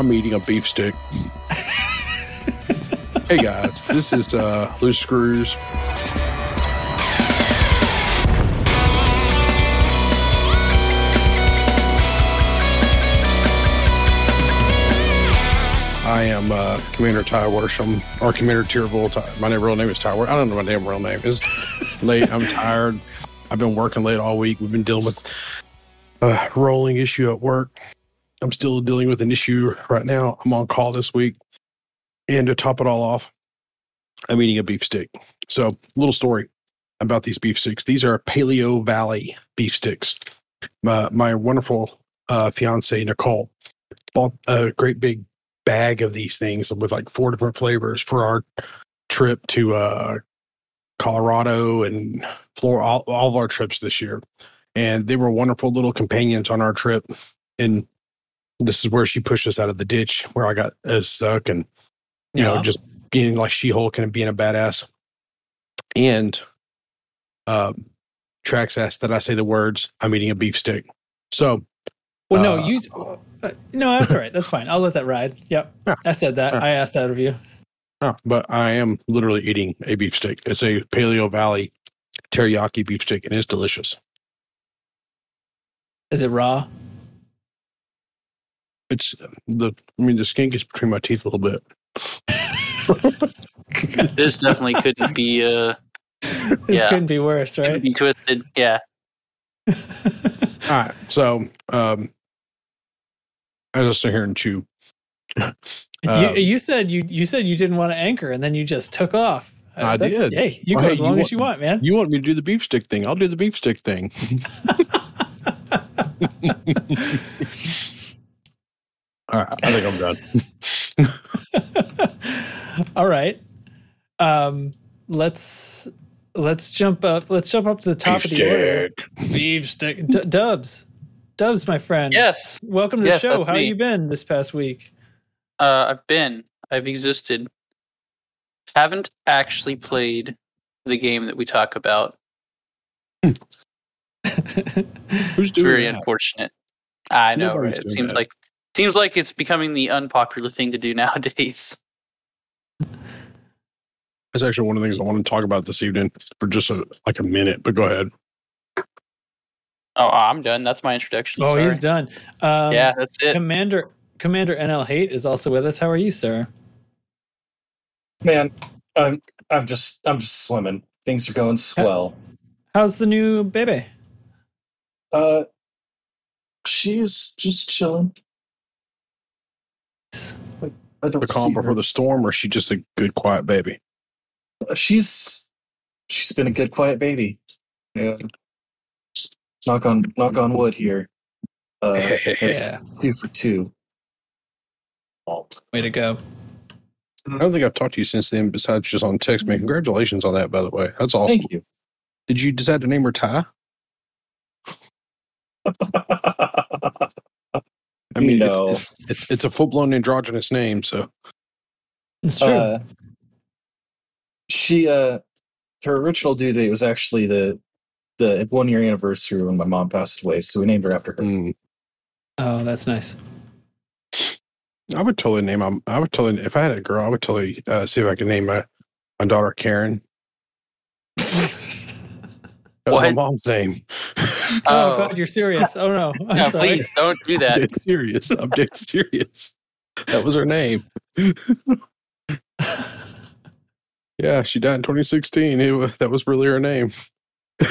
I'm eating a beef stick. hey guys, this is uh, Loose Screws. I am uh, Commander Ty Worsham, or Commander Tyrville. Ty- my name, real name is Ty. I don't know my damn real name. It's late. I'm tired. I've been working late all week. We've been dealing with a rolling issue at work. I'm still dealing with an issue right now. I'm on call this week. And to top it all off, I'm eating a beef stick. So, little story about these beef sticks. These are Paleovalley beef sticks. My, my wonderful uh, fiance, Nicole, bought a great big bag of these things with like four different flavors for our trip to uh, Colorado and Florida, all, all of our trips this year. And they were wonderful little companions on our trip. And this is where she pushed us out of the ditch where I got uh, stuck and, you know, just being like She Hulk and being a badass. And um, Trax asked that I say the words, I'm eating a beef stick. So, Well, no, Uh, you. Uh, no, that's all right. That's fine. I'll let that ride. Yep. Yeah. I said that. Yeah. I asked that of you. oh, but I am literally eating a beef stick. It's a Paleovalley teriyaki beef stick and it's delicious. Is it raw? It's the, I mean, the skin gets between my teeth a little bit. This definitely couldn't be uh This Yeah. couldn't be worse, right? couldn't right? be twisted. Yeah. All right. So, um, I just sit here and chew. Um, you, you said you you said you didn't want to anchor, and then you just took off. Uh, I that's- did. Hey, you Well, go hey, as long want- as you want, man. You want me to do the beef stick thing? I'll do the beef stick thing. All right. I think I'm done. All right. Um, let's let's jump up. Let's jump up to the top of the order. Beef stick, D- Dubs, Dubs, my friend. Yes. Welcome to Yes, the show. How me. you been this past week? Uh I've been. I've existed. Haven't actually played the game that we talk about. Who's doing Very that? unfortunate. I know, right? It seems that. like seems like it's becoming the unpopular thing to do nowadays. That's actually one of the things I want to talk about this evening for just a, like a minute. But go ahead. Oh, I'm done. That's my introduction. oh, Sorry. he's done. Um, yeah, that's it. Commander Commander NL Hate is also with us. How are you, sir? Man, I'm I'm just I'm just swimming. Things are going swell. How's the new baby? Uh she's just chilling. Like, I don't The calm see before her. the storm, or is she just a good, quiet baby? She's she's been a good quiet baby. Yeah. Knock on knock on wood here. Uh Yeah, two for two. Way to go. I don't think I've talked to you since then, besides just on text. Man, congratulations on that, by the way. That's awesome. Thank you. Did you decide to name her Ty? I mean, it's- No. it's, it's it's a full blown androgynous name, so It's true. Uh, she uh her original due date was actually the the one year anniversary when my mom passed away, so we named her after her. mm, oh, that's nice. I would totally name. I'm, I would totally if I had a girl, I would totally uh, see if I could name my my daughter Karen. That's my mom's name. Oh, Oh. God, you're serious. Oh no, I'm No, sorry. please don't do I'm that. dead serious. I'm dead serious. That was her name. Yeah, she died in 2016. It was, that was really her name.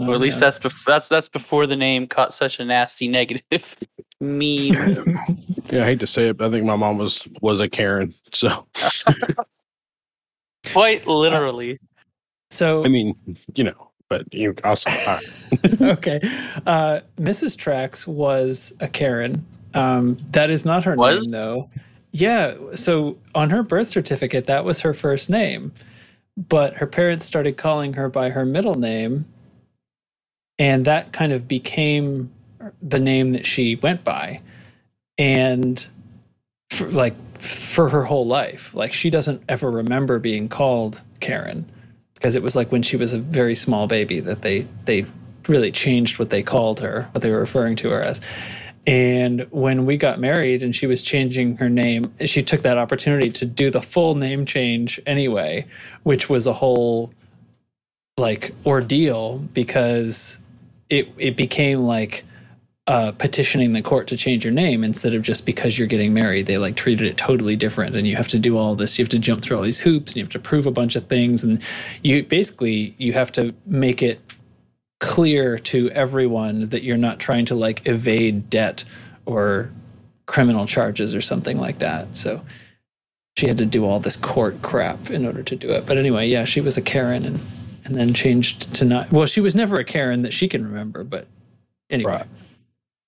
Oh, or at least that's bef- that's that's before the name caught such a nasty negative meme. Yeah, I hate to say it, but I think my mom was was a Karen. So Quite literally. so. I mean, you know, but you also I, okay. Uh, Mrs. Trax was a Karen. Um, that is not her Was? name, though. Yeah. So on her birth certificate, that was her first name. But her parents started calling her by her middle name. And that kind of became the name that she went by. And for, like for her whole life, like she doesn't ever remember being called Karen because it was like when she was a very small baby that they they really changed what they called her, what they were referring to her as. And when we got married and she was changing her name, she took that opportunity to do the full name change anyway, which was a whole like ordeal because it it became like uh, petitioning the court to change your name instead of just because you're getting married. They like treated it totally different, and you have to do all this. You have to jump through all these hoops, and you have to prove a bunch of things, and you basically you have to make it clear to everyone that you're not trying to like evade debt or criminal charges or something like that. So she had to do all this court crap in order to do it. But anyway, yeah, she was a Karen and and then changed to not. Well, she was never a Karen that she can remember, but anyway. Right.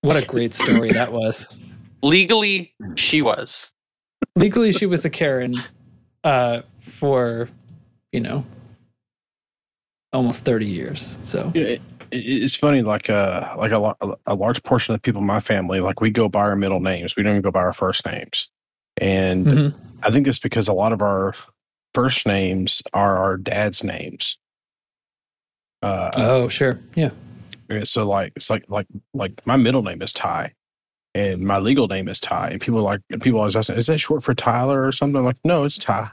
What a great story that was. Legally, she was. Legally, she was a Karen uh, for, you know, almost 30 years. So, Yeah, it, it- it's funny. Like uh, like a, a large portion of the people in my family, like we go by our middle names. We don't even go by our first names, and mhm. I think that's because a lot of our first names are our dad's names. Uh, oh, sure. Yeah. Yeah, So like it's like like like my middle name is Ty, and my legal name is Ty. And people like and people always ask, "Is that short for Tyler or something?" I'm like, no, it's Ty.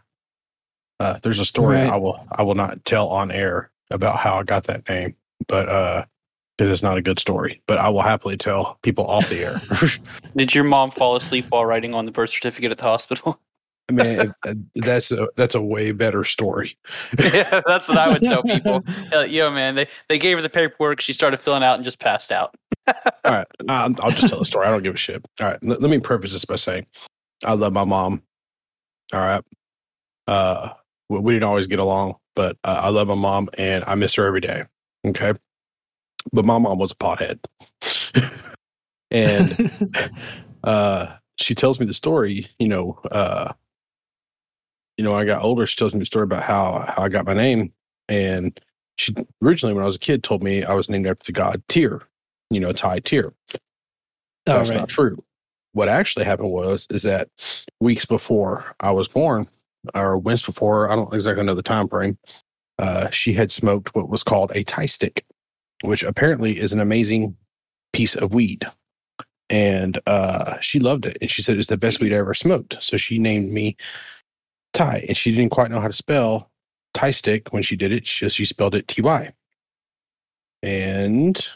Uh, there's a story Right. I will I will not tell on air about how I got that name, but uh, because it's not a good story. But I will happily tell people off the air. Did your mom fall asleep while writing on the birth certificate at the hospital? Man, it- that's a that's a way better story. yeah, that's what I would tell people. Uh, Yo, man, they, they gave her the paperwork. She started filling out and just passed out. All right, I'll, I'll just tell the story. I don't give a shit. All right, let, let me preface this by saying I love my mom. All right, uh, we, we didn't always get along, but uh, I love my mom and I miss her every day. Okay, but my mom was a pothead, and uh, she tells me the story. You know, uh, you know, I got older, she tells me the story about how how I got my name, and she originally, when I was a kid, told me I was named after the god Tyr. You know, Ty Tyr. That's right. not true. What actually happened was is that weeks before I was born, or weeks before, I don't exactly know the time frame, uh, she had smoked what was called a tie stick, which apparently is an amazing piece of weed. And uh, she loved it, and she said it's the best weed I ever smoked. So she named me Ty, and she didn't quite know how to spell tie stick when she did it. She, she spelled it T Y, and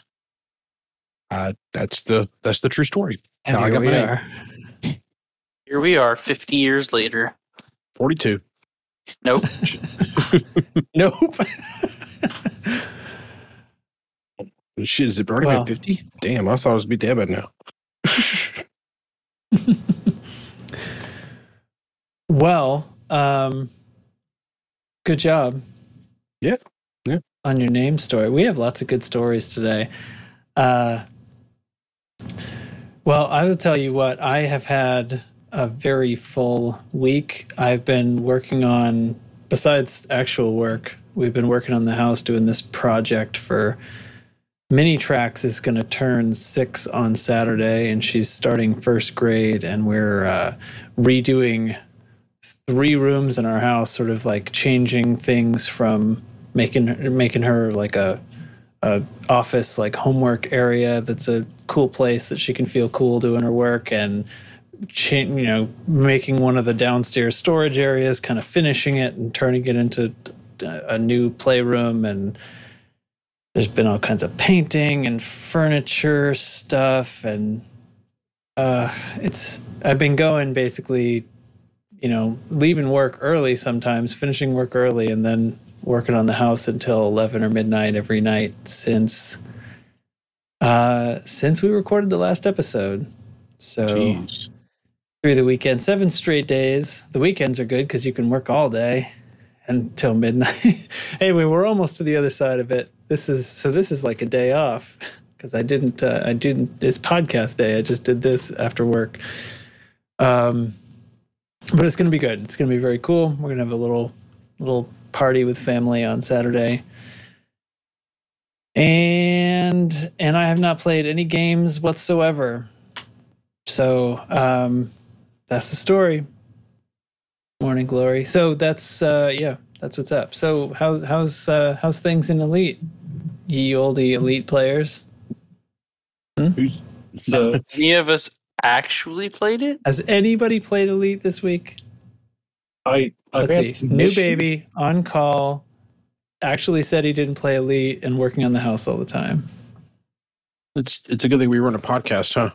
uh, that's the that's the true story. And Now I here got we my name. are. Here we are, 50 years later. Forty two. Nope. Nope. Shit, is it already Well. fifty? Damn, I thought it was be dead by now. well, um, good job. Yeah, yeah. On your name story. We have lots of good stories today. Uh, well, I will tell you what, I have had a very full week. I've been working on, besides actual work, we've been working on the house doing this project for Mini Trax is going to turn six on Saturday, and she's starting first grade, and we're uh, redoing three rooms in our house, sort of like changing things from making her, making her like a, a office like homework area that's a cool place that she can feel cool doing her work and cha- you know making one of the downstairs storage areas kind of finishing it and turning it into a new playroom. And there's been all kinds of painting and furniture stuff. And uh it's i've been going basically you know leaving work early sometimes finishing work early and then working on the house until 11 or midnight every night since uh since we recorded the last episode. So Jeez. through the weekend seven straight days. The weekends are good because you can work all day until midnight. Anyway we're almost to the other side of it. This is so this is like a day off because i didn't uh, i didn't it's podcast day. I just did this after work. Um but it's gonna be good. It's gonna be very cool. We're gonna have a little little party with family on saturday. And and i have not played any games whatsoever. So um that's the story. Morning glory. So that's uh yeah that's what's up. So how's how's uh how's things in elite? Ye olde elite players? Who's So Any of us actually played it? Has anybody played Elite this week? I I Let's see. some New baby on call. Actually said he didn't play Elite and working on the house all the time. It's it's a good thing we run a podcast, huh?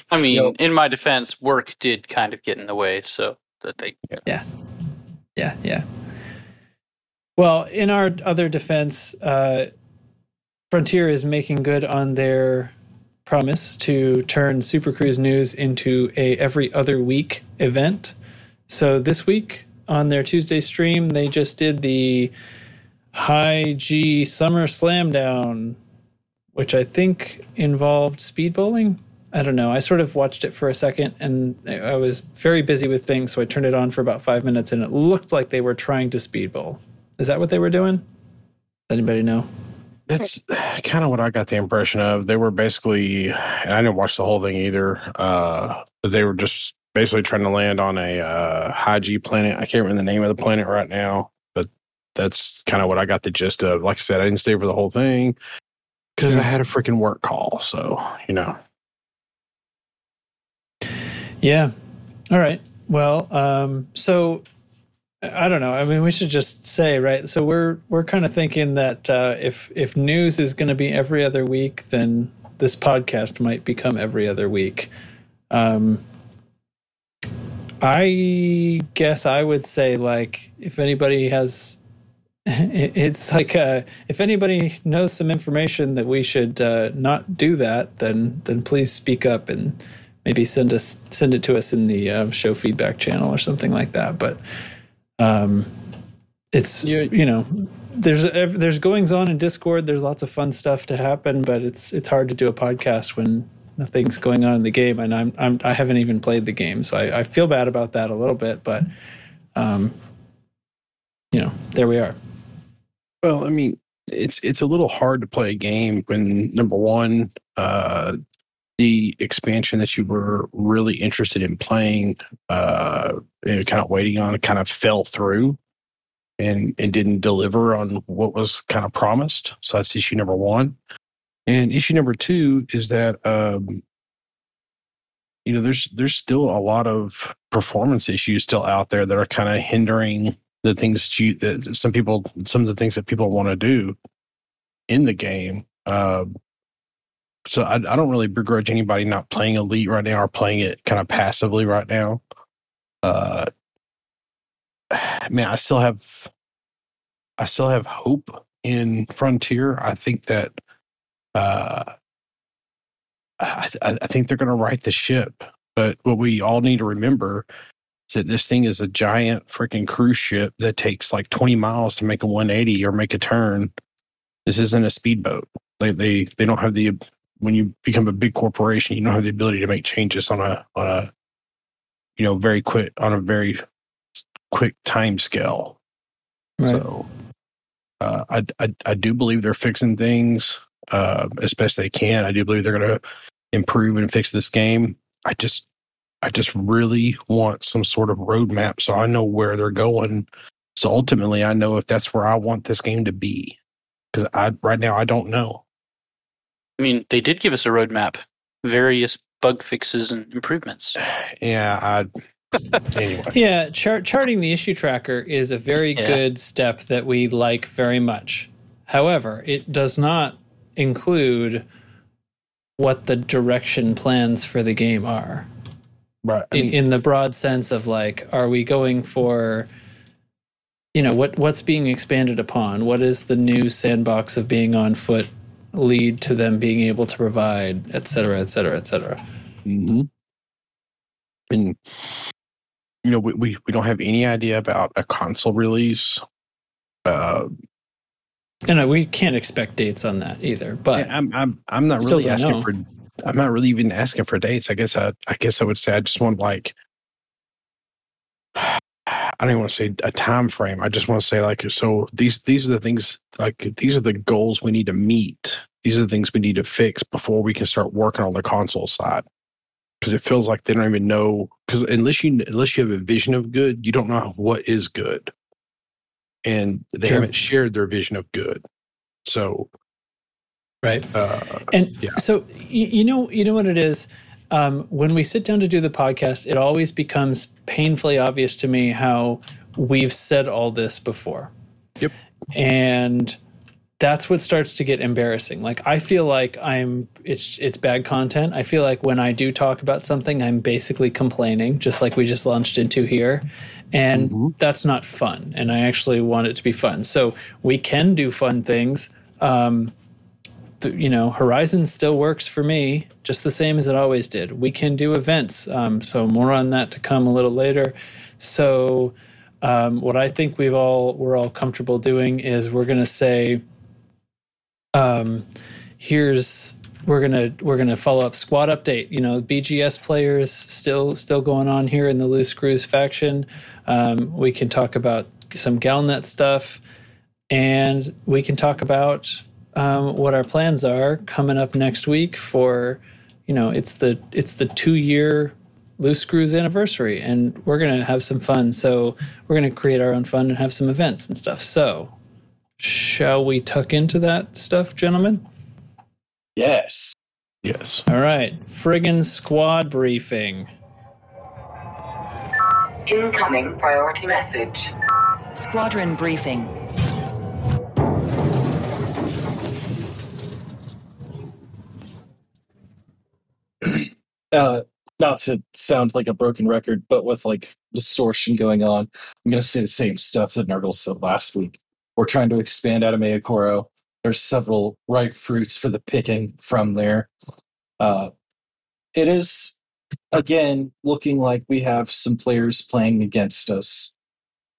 I mean, Yo. in my defense, work did kind of get in the way, so that they Yeah. Yeah, yeah. Well, in our other defense, uh, Frontier is making good on their promise to turn Super Cruise News into a every other week event. So this week on their Tuesday stream, they just did the High G Summer Slam Down, which I think involved speed bowling. I don't know. I sort of watched it for a second and I was very busy with things, so I turned it on for about five minutes and it looked like they were trying to speed bowl. Is that what they were doing? Does anybody know? That's kind of what I got the impression of. They were basically, and I didn't watch the whole thing either, uh, but they were just basically trying to land on a uh, high G planet. I can't remember the name of the planet right now, but that's kind of what I got the gist of. Like I said, I didn't stay for the whole thing because I had a freaking work call. So, you know, Yeah. All right. Well, um, so I don't know. I mean, we should just say, right? So we're we're kind of thinking that uh, if if news is going to be every other week, then this podcast might become every other week. Um, I guess I would say, like, if anybody has, it- it's like uh, if anybody knows some information that we should uh, not do that, then then please speak up and maybe send us send it to us in the uh, show feedback channel or something like that. But um, it's Yeah. you know there's there's goings on in Discord. There's lots of fun stuff to happen, but it's it's hard to do a podcast when nothing's going on in the game, and I'm, I'm I haven't even played the game, so I, I feel bad about that a little bit. But um, you know, there we are. Well, I mean, it's it's a little hard to play a game when number one, uh, the expansion that you were really interested in playing, uh, and kind of waiting on, kind of fell through, and and didn't deliver on what was kind of promised. So that's issue number one. And issue number two is that um, you know there's there's still a lot of performance issues still out there that are kind of hindering the things that you that some people some of the things that people want to do in the game. Um, so I, I don't really begrudge anybody not playing Elite right now or playing it kind of passively right now. Uh, man, I still have I still have hope in Frontier. I think that uh, I, I think they're going to right the ship. But what we all need to remember is that this thing is a giant freaking cruise ship that takes like 20 miles to make a 180 or make a turn. This isn't a speedboat. They they they don't have the when you become a big corporation, you don't have the ability to make changes on a on a you know very quick on a very quick time scale. So uh, I, I I do believe they're fixing things uh, as best they can. I do believe they're going to improve and fix this game. I just I just really want some sort of roadmap so I know where they're going. So ultimately, I know if that's where I want this game to be. Because I right now I don't know. I mean, they did give us a roadmap, various bug fixes and improvements. Yeah, I anyway. Yeah, chart, charting the issue tracker is a very Yeah. good step that we like very much. However, it does not include what the direction plans for the game are. Right. I In, mean, in the broad sense of like, are we going for, you know, what what's being expanded upon? What is the new sandbox of being on foot lead to them being able to provide, et cetera, et cetera, et cetera? hmm And you know, we, we we don't have any idea about a console release. Uh, And we can't expect dates on that either. But I'm I'm I'm not really asking know. for. I'm not really even asking for dates. I guess I I guess I would say I just want like. I don't even want to say a time frame. I just want to say like so these these are the things like these are the goals we need to meet. These are the things we need to fix before we can start working on the console side. Because it feels like they don't even know. Because unless you unless you have a vision of good, you don't know what is good, and they Sure. haven't shared their vision of good. So Right. Uh, And Yeah. so you, you know you know what it is. Um, when we sit down to do the podcast, it always becomes painfully obvious to me how we've said all this before. Yep. And that's what starts to get embarrassing. Like I feel like I'm it's it's bad content. I feel like when I do talk about something, I'm basically complaining, just like we just launched into here. And Mhm. that's not fun. And I actually want it to be fun. So we can do fun things. Um, the, you know, Horizon still works for me just the same as it always did. We can do events, um, so more on that to come a little later. So, um, what I think we've all we're all comfortable doing is we're going to say, um, here's we're gonna we're gonna follow up squad update. You know, BGS players still still going on here in the Loose Screws faction. Um, we can talk about some Galnet stuff, and we can talk about um, what our plans are coming up next week for. You know, it's the it's the two year Loose Screws anniversary, and we're gonna have some fun. So we're gonna create our own fun and have some events and stuff. So, shall we tuck into that stuff, gentlemen? Yes. yes. All right, friggin' squad briefing. Incoming priority message. Squadron briefing. Uh, not to sound like a broken record, but with like distortion going on, I'm going to say the same stuff that Nurgle said last week. We're trying to expand out of Mayakoro. There's several ripe fruits for the picking from there. Uh, it is, again, looking like we have some players playing against us.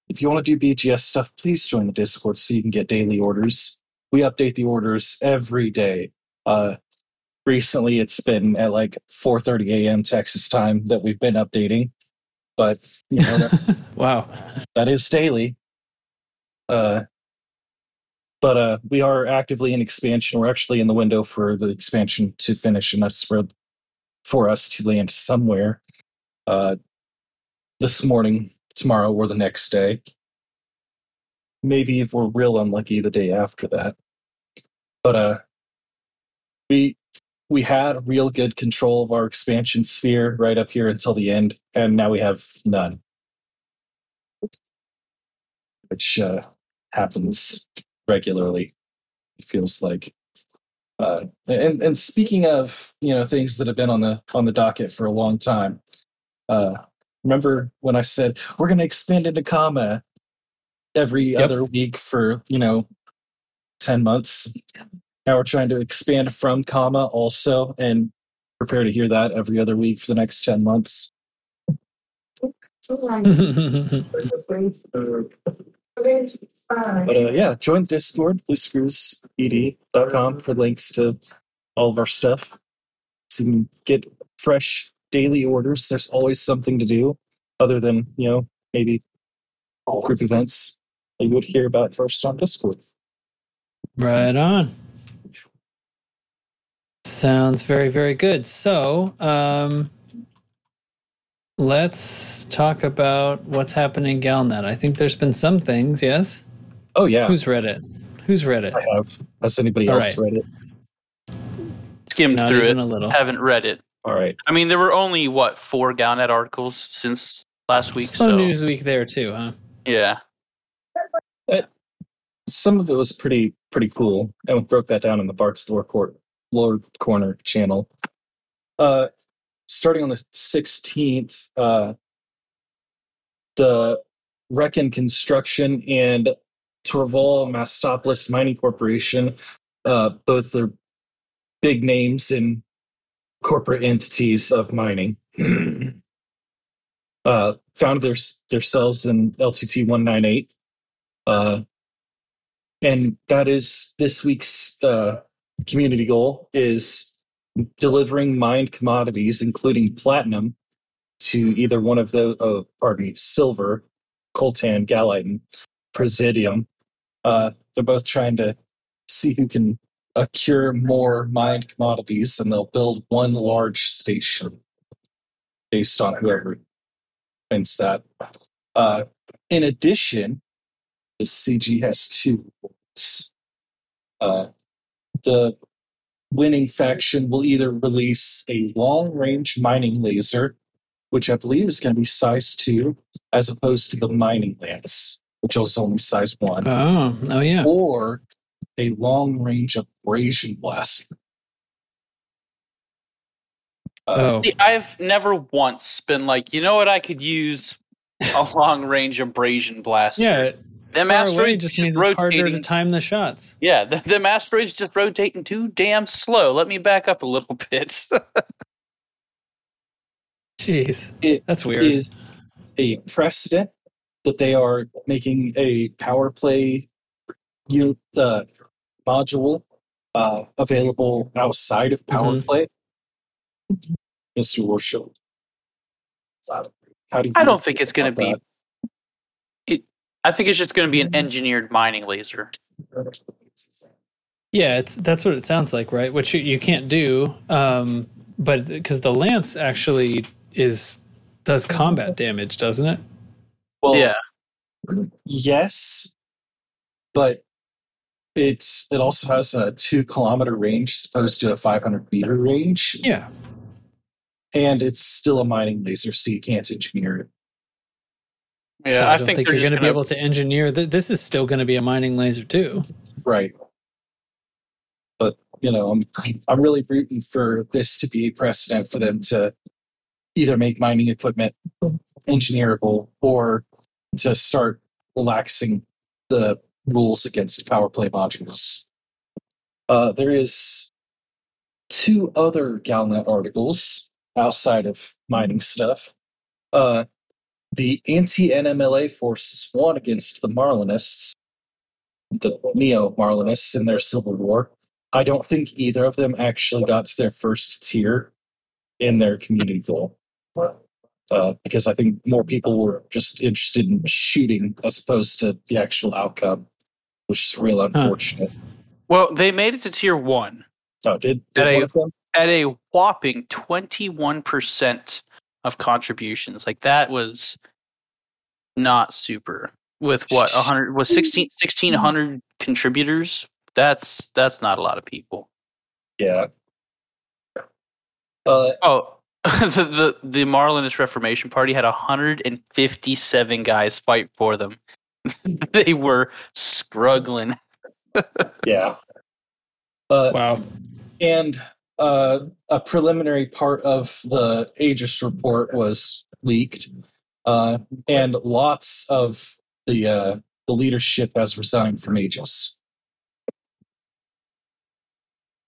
If you want to do BGS stuff, please join the Discord so you can get daily orders. We update the orders every day. Uh, recently it's been at like 4:30 a.m. Texas time that we've been updating, but you know that, wow. that is daily. Uh, but uh, we are actively in expansion. We're actually in the window for the expansion to finish, and that's for for us to land somewhere uh, this morning, tomorrow, or the next day. Maybe if we're real unlucky, the day after that. But uh, we we had real good control of our expansion sphere right up here until the end, and now we have none, which uh, happens regularly. It feels like. Uh, and and speaking of you know things that have been on the on the docket for a long time, uh, remember when I said we're going to expand into comma every Yep. other week for you know ten months? Now we're trying to expand from comma also, and prepare to hear that every other week for the next ten months. But uh, yeah, join the Discord, loosescrewsed.com for links to all of our stuff. So you can get fresh daily orders. There's always something to do other than, you know, maybe group events that you would hear about first on Discord. right on. Sounds very, very good. So, um, let's talk about what's happening in Galnet. I think there's been some things, yes? Oh, yeah. Who's read it? Who's read it? I have. Has anybody All else right. read it? Skimmed Not through even it. a little. Haven't read it. All right. I mean, there were only what four Galnet articles since last week. Slow so news week there too, huh? yeah, Some of it was pretty pretty cool, and we broke that down in the Bart's Lore, Lore Corner channel. Uh, starting on the 16th, uh, the Reckon Construction and Torval Mastopoulos Mining Corporation, uh, both are big names in corporate entities of mining. uh, founded their, themselves in LTT 198. Uh, and that is this week's uh, community goal is delivering mined commodities, including platinum, to either one of the, uh, pardon me, silver, coltan, gallite, and praseodymium. Uh, they're both trying to see who can accrue more mined commodities, and they'll build one large station based on whoever wins that. Uh, in addition, the CG has two. Uh, the winning faction will either release a long range mining laser, which I believe is going to be size two, as opposed to the mining lance, which is only size one, Oh, oh yeah. or a long range abrasion blaster. Uh, Oh, See, I've never once been like, you know what, I could use a long range abrasion blaster. yeah. Them Far away asteroids just just, means it's harder to time the shots. yeah, the, them asteroids just rotating too damn slow. Let me back up a little bit. Jeez, It that's weird. is a precedent that they are making a power play u- uh, module uh, available outside of power Mhm. play. Mr. Worsham. How do you I don't think it's going to about be. It, I think it's just going to be an engineered mining laser. Yeah, it's that's what it sounds like, right? Which you, you can't do, um, but because the lance actually is does combat damage, doesn't it? Well, yeah, yes, but it's it also has a two kilometer range as opposed to a 500 meter range, Yeah, and it's still a mining laser, so you can't engineer it. Yeah. Well, I, don't think, think you're going to be able to engineer. Th- this is still going to be a mining laser too. Right. But you know, I'm I'm really rooting for this to be a precedent for them to either make mining equipment engineerable or to start relaxing the rules against power play modules. Uh, there is two other Galnet articles outside of mining stuff. Uh, the anti-NMLA forces won against the Marlinists the Neo Marlinists in their civil war. I don't think either of them actually got to their first tier in their community goal. Uh, because I think more people were just interested in shooting as opposed to the actual outcome, which is real unfortunate. Well, they made it to tier one Oh, did, At did a- of them? at a whopping twenty-one percent of contributions. Like that was not super. With what a hundred was 16, 1600 contributors. That's that's not a lot of people. Yeah. Uh, Oh, so the the Marlinist Reformation Party had 157 guys fight for them. they were struggling. yeah. Uh, Wow. And uh, a preliminary part of the Aegis report was leaked, uh, and lots of the uh, the leadership has resigned from Aegis.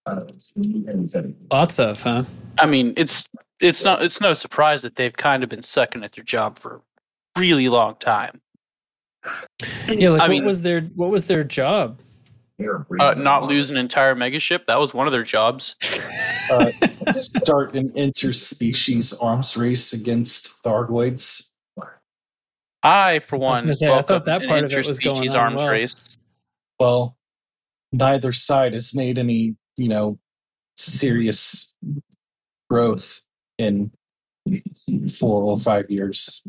Uh, Lots of, huh? I mean, it's it's not it's no surprise that they've kind of been sucking at their job for a really long time. Yeah. Like, I what mean- was their what was their job? Uh, not lose an entire megaship that was one of their jobs. uh, start an interspecies arms race against Thargoids. I, for one, gonna say, I thought that part of it was going on arms well. race. Well, neither side has made any, you know, serious growth in four or five years.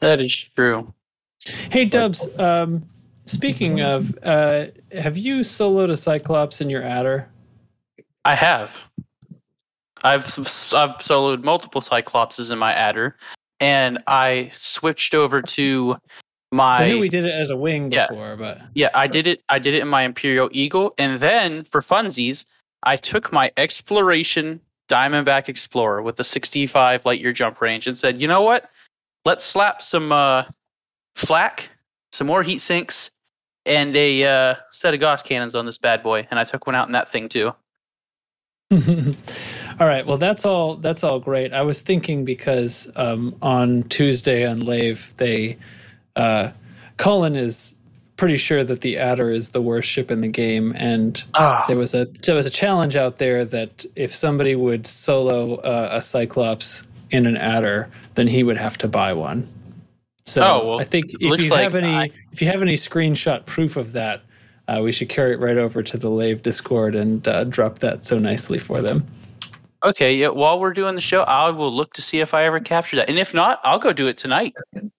That is true. Hey, Dubs. Um, speaking of, uh, have you soloed a Cyclops in your adder? I have. I've I've soloed multiple Cyclopses in my adder, and I switched over to my. I knew we did it as a wing Yeah. before, but Yeah, I did it. I did it in my Imperial Eagle, and then for funsies, I took my Exploration Diamondback Explorer with the 65 light year jump range and said, you know what? Let's slap some uh, flak, some more heat sinks, and a uh, set of Gauss cannons on this bad boy. And I took one out in that thing too. all right. Well, that's all. That's all great. I was thinking because um, on Tuesday on Lave, they uh, Colin is pretty sure that the adder is the worst ship in the game, and Ah, there was a there was a challenge out there that if somebody would solo uh, a Cyclops in an adder, then he would have to buy one. So Oh, well, I think if you like have any I- if you have any screenshot proof of that, uh, we should carry it right over to the Lave Discord and uh, drop that so nicely for them. okay. Yeah. While we're doing the show, I will look to see if I ever capture that, and if not, I'll go do it tonight.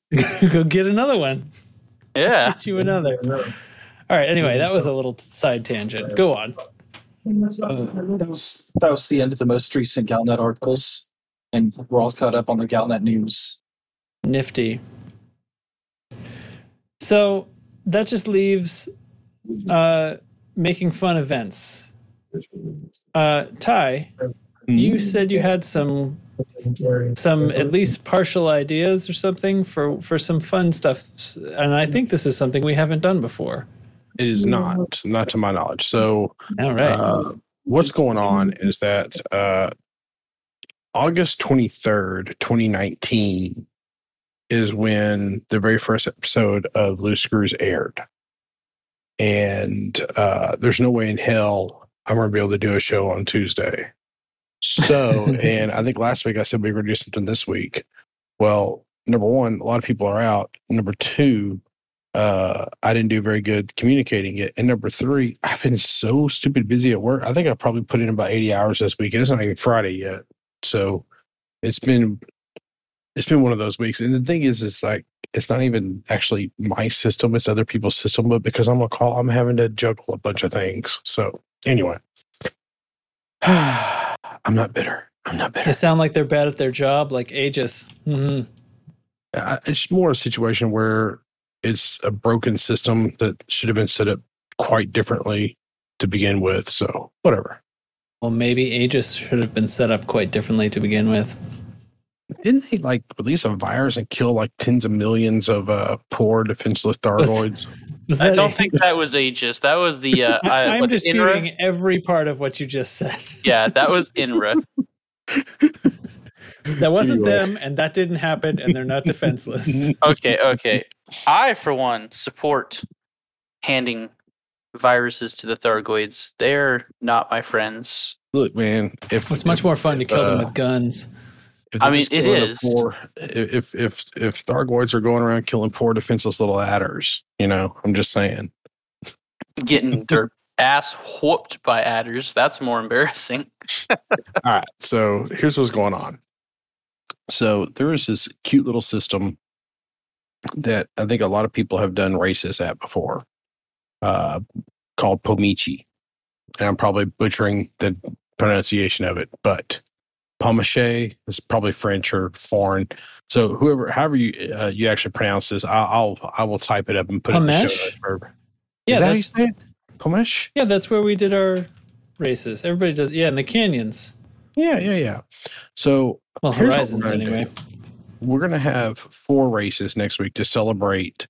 Go get another one. Yeah. Get you another. All right. Anyway, that was a little side tangent. Go on. Uh, that was that was the end of the most recent Galnet articles, and we're all caught up on the Galnet news. Nifty. So that just leaves uh, making fun events. Uh, Ty, you said you had some some at least partial ideas or something for for some fun stuff, and I think this is something we haven't done before. It is not, not to my knowledge. So All right. Uh, what's going on is that uh, August 23rd, 2019 is when the very first episode of Loose Screws aired. And uh, there's no way in hell I'm going to be able to do a show on Tuesday. So, and I think last week I said we were going to do something this week. Well, number one, a lot of people are out. Number two, uh, I didn't do very good communicating it. And number three, I've been so stupid busy at work. I think I probably put in about 80 hours this week, and it's not even Friday yet. So it's been it's been one of those weeks. And the thing is, it's like it's not even actually my system; it's other people's system. But because I'm a call, I'm having to juggle a bunch of things. So anyway, I'm not bitter. I'm not bitter. they sound like they're bad at their job, like Aegis. hmm Uh, it's more a situation where it's a broken system that should have been set up quite differently to begin with. So whatever. Well, maybe Aegis should have been set up quite differently to begin with. Didn't they like release a virus and kill like tens of millions of uh, poor defenseless Thargoids? Was I don't a- think that was Aegis. That was the uh, I, I'm what's it, disputing Inra? every part of what you just said. Yeah, that was Inra. That wasn't them, and that didn't happen, and they're not defenseless. Okay, okay. I, for one, support handing viruses to the Thargoids. They're not my friends. Look, man, if It's much more fun to kill them uh, with guns. If I mean, it is. Poor, if if if Thargoids are going around killing poor defenseless little adders, you know, I'm just saying. Getting their ass whooped by adders. That's more embarrassing. All right, so here's what's going on. So there is this cute little system that I think a lot of people have done races at before, uh, called Pomichi, and I'm probably butchering the pronunciation of it, but Pomache is probably French or foreign. So whoever, however you uh, you actually pronounce this, I'll, I'll I will type it up and put it in the show notes. Yeah, is that how you that's say it? Pomesh? yeah, that's where we did our races. Everybody does. Yeah, in the canyons. Yeah, yeah, yeah. So Well, horizons we're gonna anyway. do. we're going to have four races next week to celebrate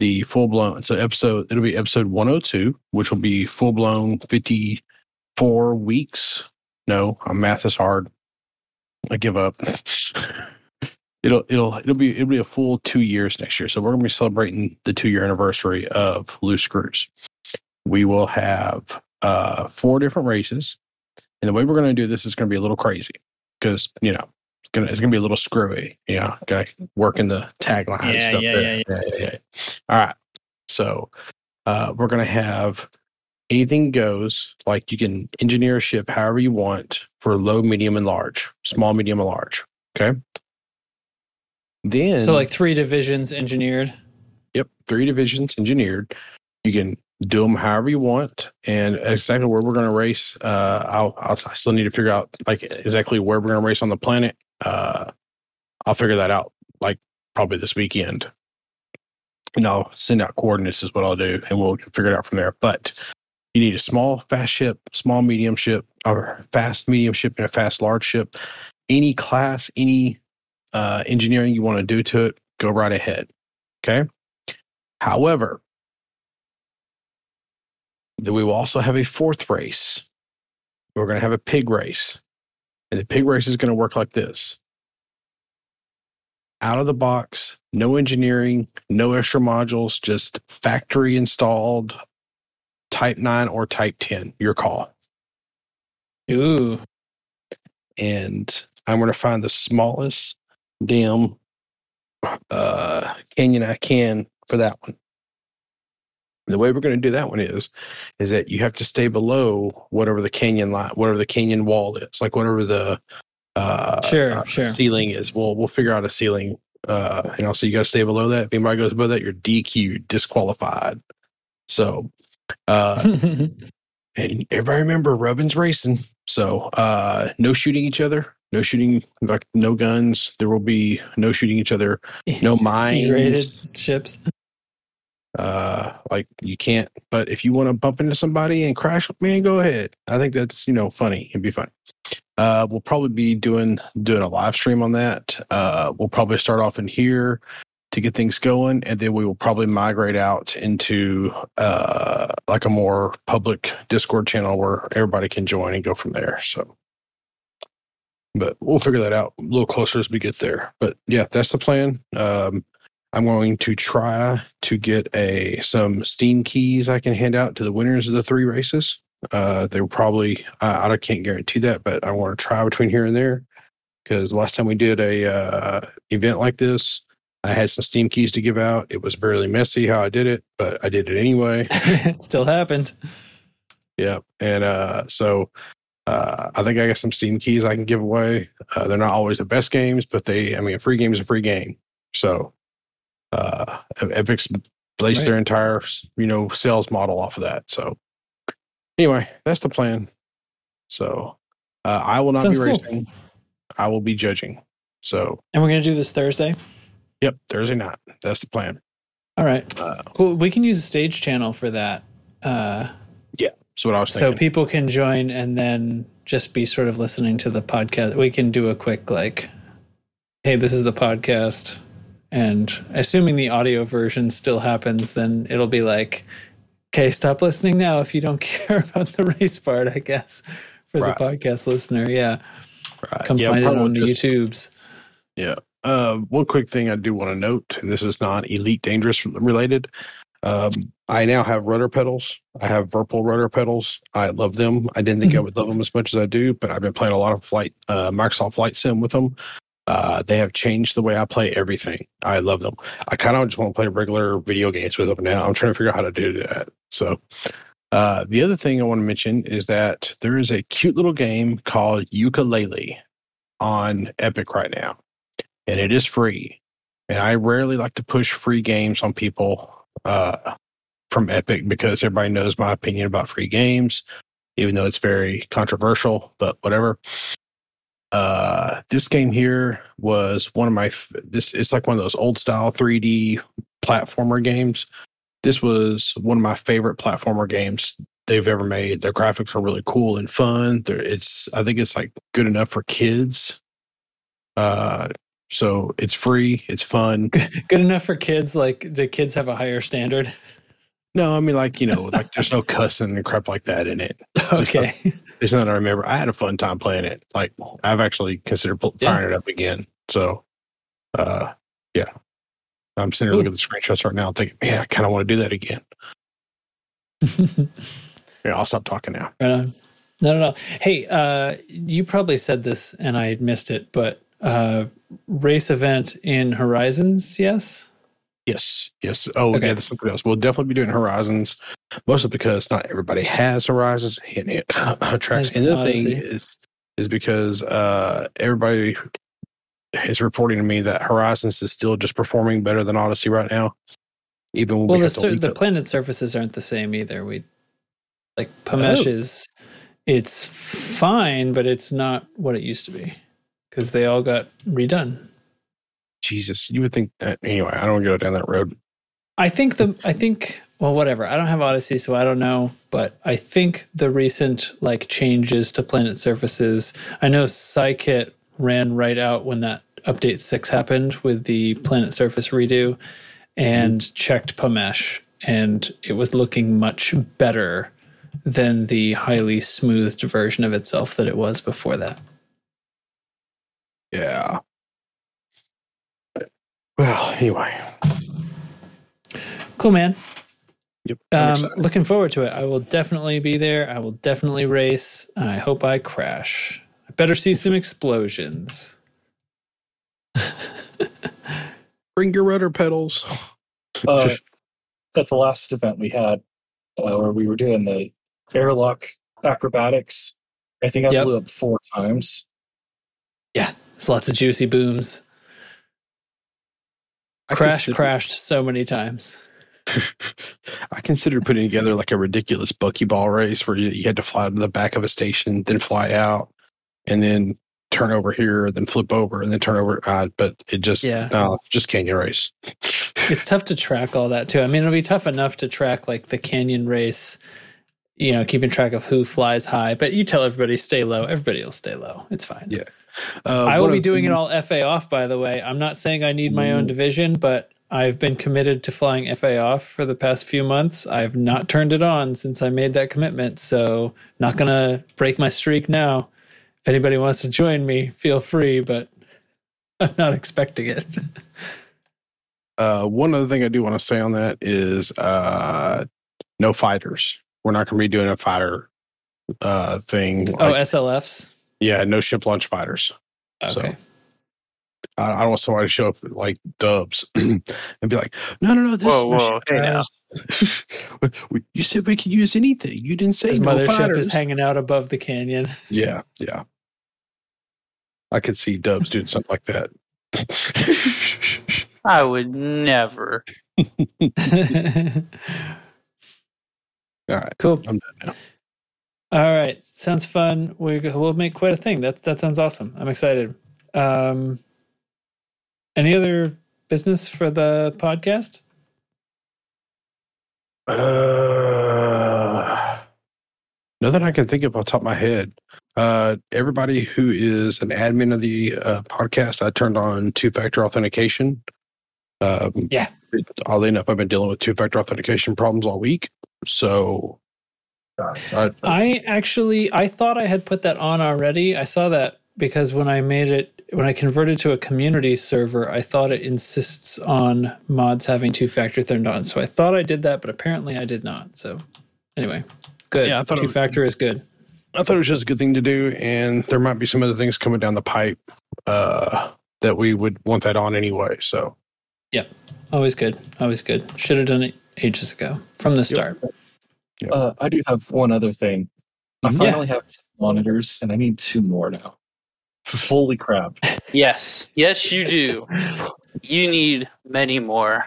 the full blown. So episode it'll be episode 102, which will be full blown 54 weeks. No, math is hard. I give up. it'll it'll it'll be it'll be a full two years next year. So we're going to be celebrating the two year anniversary of Loose Screws. We will have uh, four different races, and the way we're going to do this is going to be a little crazy because you know it's gonna it's gonna be a little screwy. You know, gotta work in the tagline Yeah, stuff. yeah, yeah, yeah, yeah, yeah. All right. So uh, we're gonna have anything goes. Like you can engineer a ship however you want for low, medium, and large. Small, medium, and large. Okay. Then So like three divisions engineered. Yep, three divisions engineered. You can do them however you want, and exactly where we're going to race. Uh, I'll, I'll I still need to figure out like exactly where we're going to race on the planet. Uh, I'll figure that out like probably this weekend. And I'll send out coordinates is what I'll do, and we'll figure it out from there. But you need a small fast ship, small medium ship, or fast medium ship, and a fast large ship. Any class, any uh, engineering you want to do to it, go right ahead. Okay. However, then we will also have a fourth race. We're going to have a pig race. And the pig race is going to work like this out of the box, no engineering, no extra modules, just factory installed type 9 or type 10. Your call. Ooh. And I'm going to find the smallest damn uh, canyon I can for that one. The way we're going to do that one is, is that you have to stay below whatever the canyon line, whatever the canyon wall is, like whatever the uh, Sure, uh, sure. ceiling is. We'll we'll figure out a ceiling. Uh, you know, so you got to stay below that. If anybody goes above that, you're DQ, disqualified. So, uh, and everybody remember Rubbin's racing. So uh, no shooting each other, no shooting like no guns. There will be no shooting each other, no mines. E-rated ships. Uh, like you can't. But if you want to bump into somebody and crash, man, go ahead. I think that's you know funny. It'd be fun. Uh, we'll probably be doing doing a live stream on that. Uh, we'll probably start off in here to get things going, and then we will probably migrate out into uh like a more public Discord channel where everybody can join and go from there. So. But we'll figure that out a little closer as we get there. But yeah, that's the plan. Um, I'm going to try to get a some Steam keys I can hand out to the winners of the three races. Uh, they were probably I, I can't guarantee that, but I want to try between here and there because last time we did a uh, event like this, I had some Steam keys to give out. It was fairly messy how I did it, but I did it anyway. it still happened. Yeah, and uh, so uh, I think I got some Steam keys I can give away. Uh, they're not always the best games, but they, I mean, a free game is a free game. So uh, Epic's based their entire, you know, sales model off of that. So anyway, that's the plan. So uh, I will not Sounds be cool. racing. I will be judging. So And we're gonna do this Thursday. Yep, Thursday night. That's the plan. All right. Uh, Cool. We can use a stage channel for that. Uh, yeah, that's what I was thinking. so people can join and then just be sort of listening to the podcast. We can do a quick like, hey, this is the podcast. And assuming the audio version still happens, then it'll be like, okay, stop listening now if you don't care about the race part, I guess, for Right. the podcast listener. Yeah. Right. Come Yeah, find it on the just- YouTubes. Yeah. Uh, one quick thing I do want to note, and this is not Elite Dangerous related. Um, I now have rudder pedals. I have Virpil rudder pedals. I love them. I didn't think I would love them as much as I do, but I've been playing a lot of flight, uh, Microsoft Flight Sim with them. Uh, they have changed the way I play everything. I love them. I kind of just want to play regular video games with them now. I'm trying to figure out how to do that. So, uh, the other thing I want to mention is that there is a cute little game called Yooka-Laylee on Epic right now and it is free. And I rarely like to push free games on people uh, from Epic because everybody knows my opinion about free games, even though it's very controversial. But whatever. Uh, this game here was one of my this. It's like one of those old style 3D platformer games. This was one of my favorite platformer games they've ever made. Their graphics are really cool and fun. They're, it's I think it's like good enough for kids. Uh, so it's free, it's fun. Good enough for kids. Like, do kids have a higher standard? No, I mean like you know, like there's no cussing and crap like that in it. Okay. There's nothing I remember. I had a fun time playing it. Like I've actually considered pl- Yeah. firing it up again. So, uh, yeah, I'm sitting here looking at the screenshots right now, and thinking, man, I kind of want to do that again. Yeah, I'll stop talking now. Right on. No, no, no. Hey, uh, you probably said this and I missed it, but uh, race event in Horizons, yes? Yes, yes. Oh, Okay. yeah, that's something else. We'll definitely be doing Horizons, mostly because not everybody has Horizons and it tracks. And the thing is, is because uh, everybody is reporting to me that Horizons is still just performing better than Odyssey right now. Even when Well, we the, sur- the planet surfaces aren't the same either. We like Pamesh Oh. is it's fine, but it's not what it used to be because they all got redone. Jesus, you would think that anyway. I don't want to go down that road. I think the I think well whatever. I don't have Odyssey, so I don't know. But I think the recent like changes to planet surfaces. I know Scikit ran right out when that update six happened with the planet surface redo, and mm-hmm. checked Pamesh, and it was looking much better than the highly smoothed version of itself that it was before that. Yeah. Well, anyway. Cool, man. Yep. I'm Um, looking forward to it. I will definitely be there. I will definitely race, and I hope I crash. I better see some explosions. Bring your rudder pedals. Uh, at the last event we had, uh, where we were doing the airlock acrobatics, I think I Yep. blew up four times. Yeah, there's lots of juicy booms. I Crash, consider- crashed so many times. I considered putting together like a ridiculous buckyball race where you, you had to fly to the back of a station, then fly out, and then turn over here, then flip over, and then turn over. Uh, but it just, Yeah. no, just canyon race. It's tough to track all that too. I mean, it'll be tough enough to track like the canyon race, you know, keeping track of who flies high. But you tell everybody stay low, everybody will stay low. It's fine. Yeah. Uh, I will be doing it all FA off, by the way. I'm not saying I need my own division, but I've been committed to flying FA off for the past few months. I've not turned it on since I made that commitment. So, not going to break my streak now. If anybody wants to join me, feel free, but I'm not expecting it. Uh, one other thing I do want to say on that is uh, no fighters. We're not going to be doing a fighter uh, thing. oh, Like, SLFs? Yeah, no ship launch fighters. Okay. So- I, I don't want somebody to show up like dubs and be like, no, no, no. This Whoa, is whoa, hey now. You said we could use anything. You didn't say His no mothership fighters. is hanging out above the canyon. yeah, yeah. I could see dubs doing something like that. I would never. All right, cool. I'm done now. All right, sounds fun. We we'll make quite a thing. That that sounds awesome. I'm excited. Um, any other business for the podcast? Uh, nothing I can think of off the top of my head. Uh, everybody who is an admin of the uh, podcast, I turned on two factor authentication. Um, Yeah. Oddly enough, I've been dealing with two factor authentication problems all week. So, I, I actually I thought I had put that on already. I saw that because when I made it when I converted to a community server, I thought it insists on mods having two factor turned on. So I thought I did that, but apparently I did not. So anyway, good. Yeah, I thought two factor is good. I thought it was just a good thing to do, and there might be some other things coming down the pipe uh, that we would want that on anyway. So, yeah, Always good. Always good. Should have done it ages ago from the start. Uh, I do have one other thing. I Yeah. finally have two monitors, and I need two more now. Holy crap! Yes, yes, you do. You need many more.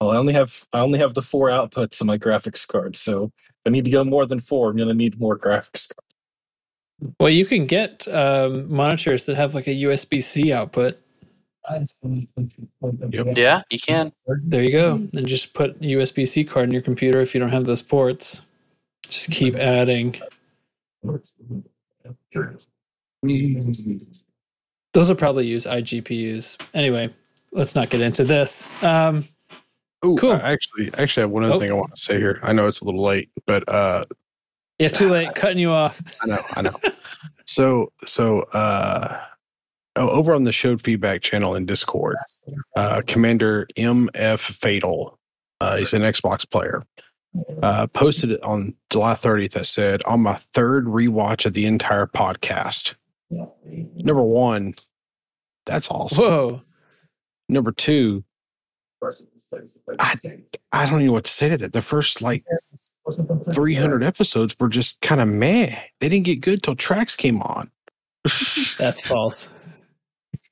Well, I only have I only have the four outputs on my graphics card, so if I need to go more than four, I'm gonna need more graphics cards. Well, you can get um, monitors that have like a USB C output. Yep. Yeah, you can. There you go. And just put USB C card in your computer if you don't have those ports. Just keep adding. Those will probably use iGPUs. Anyway, let's not get into this. Um, oh, Cool. I actually, actually, have one other Oh. thing I want to say here. I know it's a little late, but uh, yeah, too late. Cutting you off. I know, I know. so, so uh, over on the showed feedback channel in Discord, uh, Commander MF Fatal, uh, he's an Xbox player, uh, posted it on July 30th that said, on my third rewatch of the entire podcast. Number one, that's awesome. Whoa. Number two, I, I don't know what to say to that. The first like 300 episodes were just kind of meh. They didn't get good till Trax came on. That's false.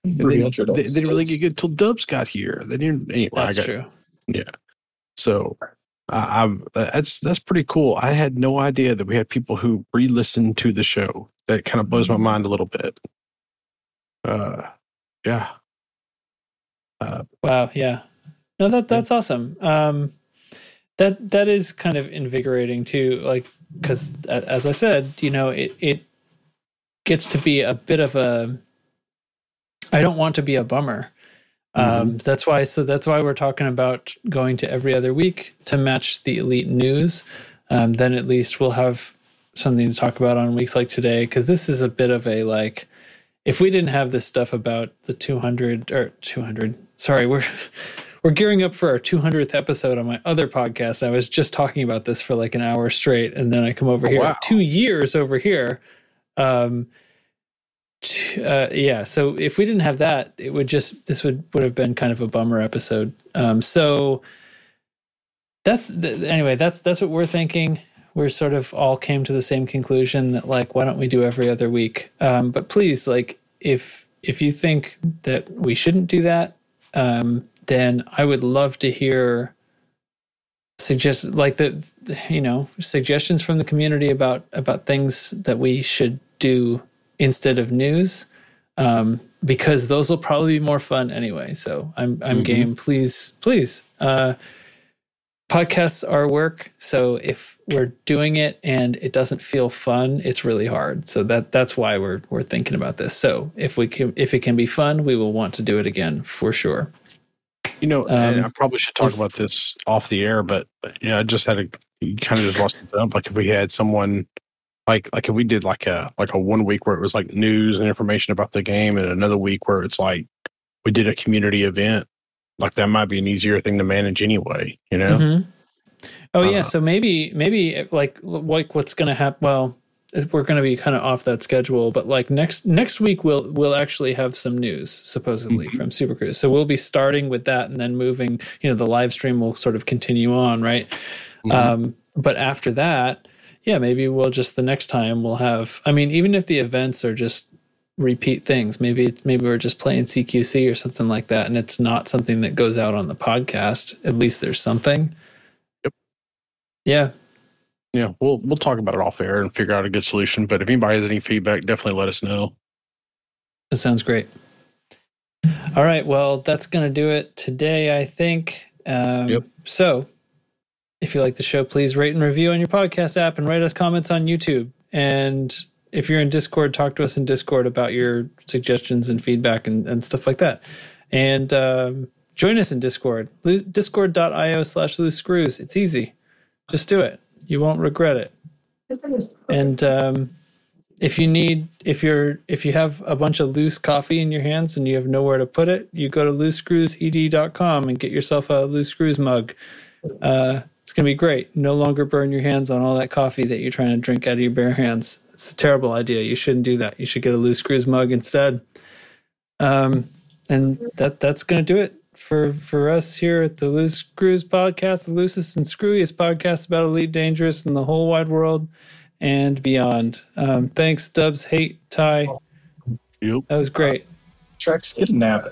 And they, they, they didn't really get good till Dubs got here. They didn't. Anyway, That's I got, true. Yeah. So I, I'm that's that's pretty cool. I had no idea that we had people who re-listened to the show. That kind of blows my mind a little bit. Uh, yeah. Uh, Wow. Yeah. No, that that's awesome. Um, that that is kind of invigorating too. Like because as I said, you know, it it gets to be a bit of a. I don't want to be a bummer. Um, that's why. So that's why we're talking about going to every other week to match the elite news. Um, then at least we'll have something to talk about on weeks like today because this is a bit of a like if we didn't have this stuff about the 200 or 200 sorry we're we're gearing up for our 200th episode on my other podcast i was just talking about this for like an hour straight and then i come over Oh, here wow. two years over here um uh, yeah so if we didn't have that it would just this would would have been kind of a bummer episode. Um so that's th- anyway that's that's what we're thinking. We're sort of all came to the same conclusion that like why don't we do every other week? Um, but please like if if you think that we shouldn't do that um, then i would love to hear suggest like the you know suggestions from the community about about things that we should do instead of news um, because those will probably be more fun anyway. So i'm i'm Mhm. game. Please please uh podcasts are work. So if we're doing it and it doesn't feel fun it's really hard. So that that's why we're we're thinking about this. So if we can if it can be fun we will want to do it again for sure. You know, Um, I probably should talk about this off the air, but yeah, I just had a you kind of just lost the dump. Like if we had someone like like if we did like a like a one week where it was like news and information about the game, and another week where it's like we did a community event, like that might be an easier thing to manage anyway. You know, Mhm. Oh yeah, Uh, so maybe maybe like like what's going to happen? Well, we're going to be kind of off that schedule, but like next next week we'll we'll actually have some news supposedly Mhm. from Super Cruise. So we'll be starting with that and then moving. You know, the live stream will sort of continue on, right? Mhm. Um, but after that, yeah, maybe we'll just the next time we'll have. I mean, even if the events are just repeat things, maybe maybe we're just playing CQC or something like that, and it's not something that goes out on the podcast. At least there's something. Yep. Yeah. yeah, we'll we'll talk about it off air and figure out a good solution. But if anybody has any feedback, definitely let us know. That sounds great. All right. Well, that's going to do it today, I think. Um, Yep. So, if you like the show, please rate and review on your podcast app and write us comments on YouTube. And if you're in Discord, talk to us in Discord about your suggestions and feedback and, and stuff like that. And um, join us in Discord, discord.io slash loose screws. It's easy. Just do it. You won't regret it. And um, if you need if you're if you have a bunch of loose coffee in your hands and you have nowhere to put it you go to loosescrewsed.com and get yourself a loose screws mug uh, it's going to be great no longer burn your hands on all that coffee that you're trying to drink out of your bare hands it's a terrible idea you shouldn't do that you should get a loose screws mug instead um, and that that's going to do it for for us here at the loose screws podcast the loosest and screwiest podcast about elite dangerous in the whole wide world and beyond. Um, thanks, Dubs. Hate Ty. Yep. That was great. Trax, get a nap.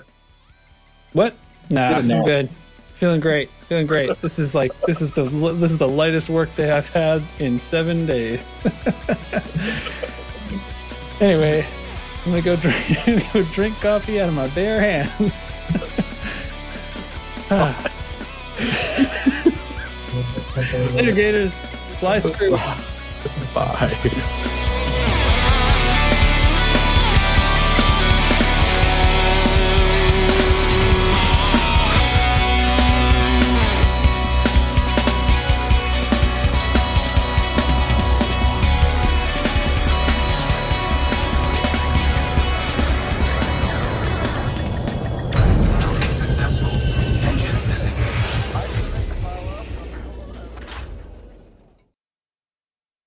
What? Nah, Get a I'm good. Feeling great. Feeling great. This is like this is the this is the lightest work day I've had in seven days. anyway, I'm gonna go drink go drink coffee out of my bare hands. Later, Gators. Fly screw. Bye.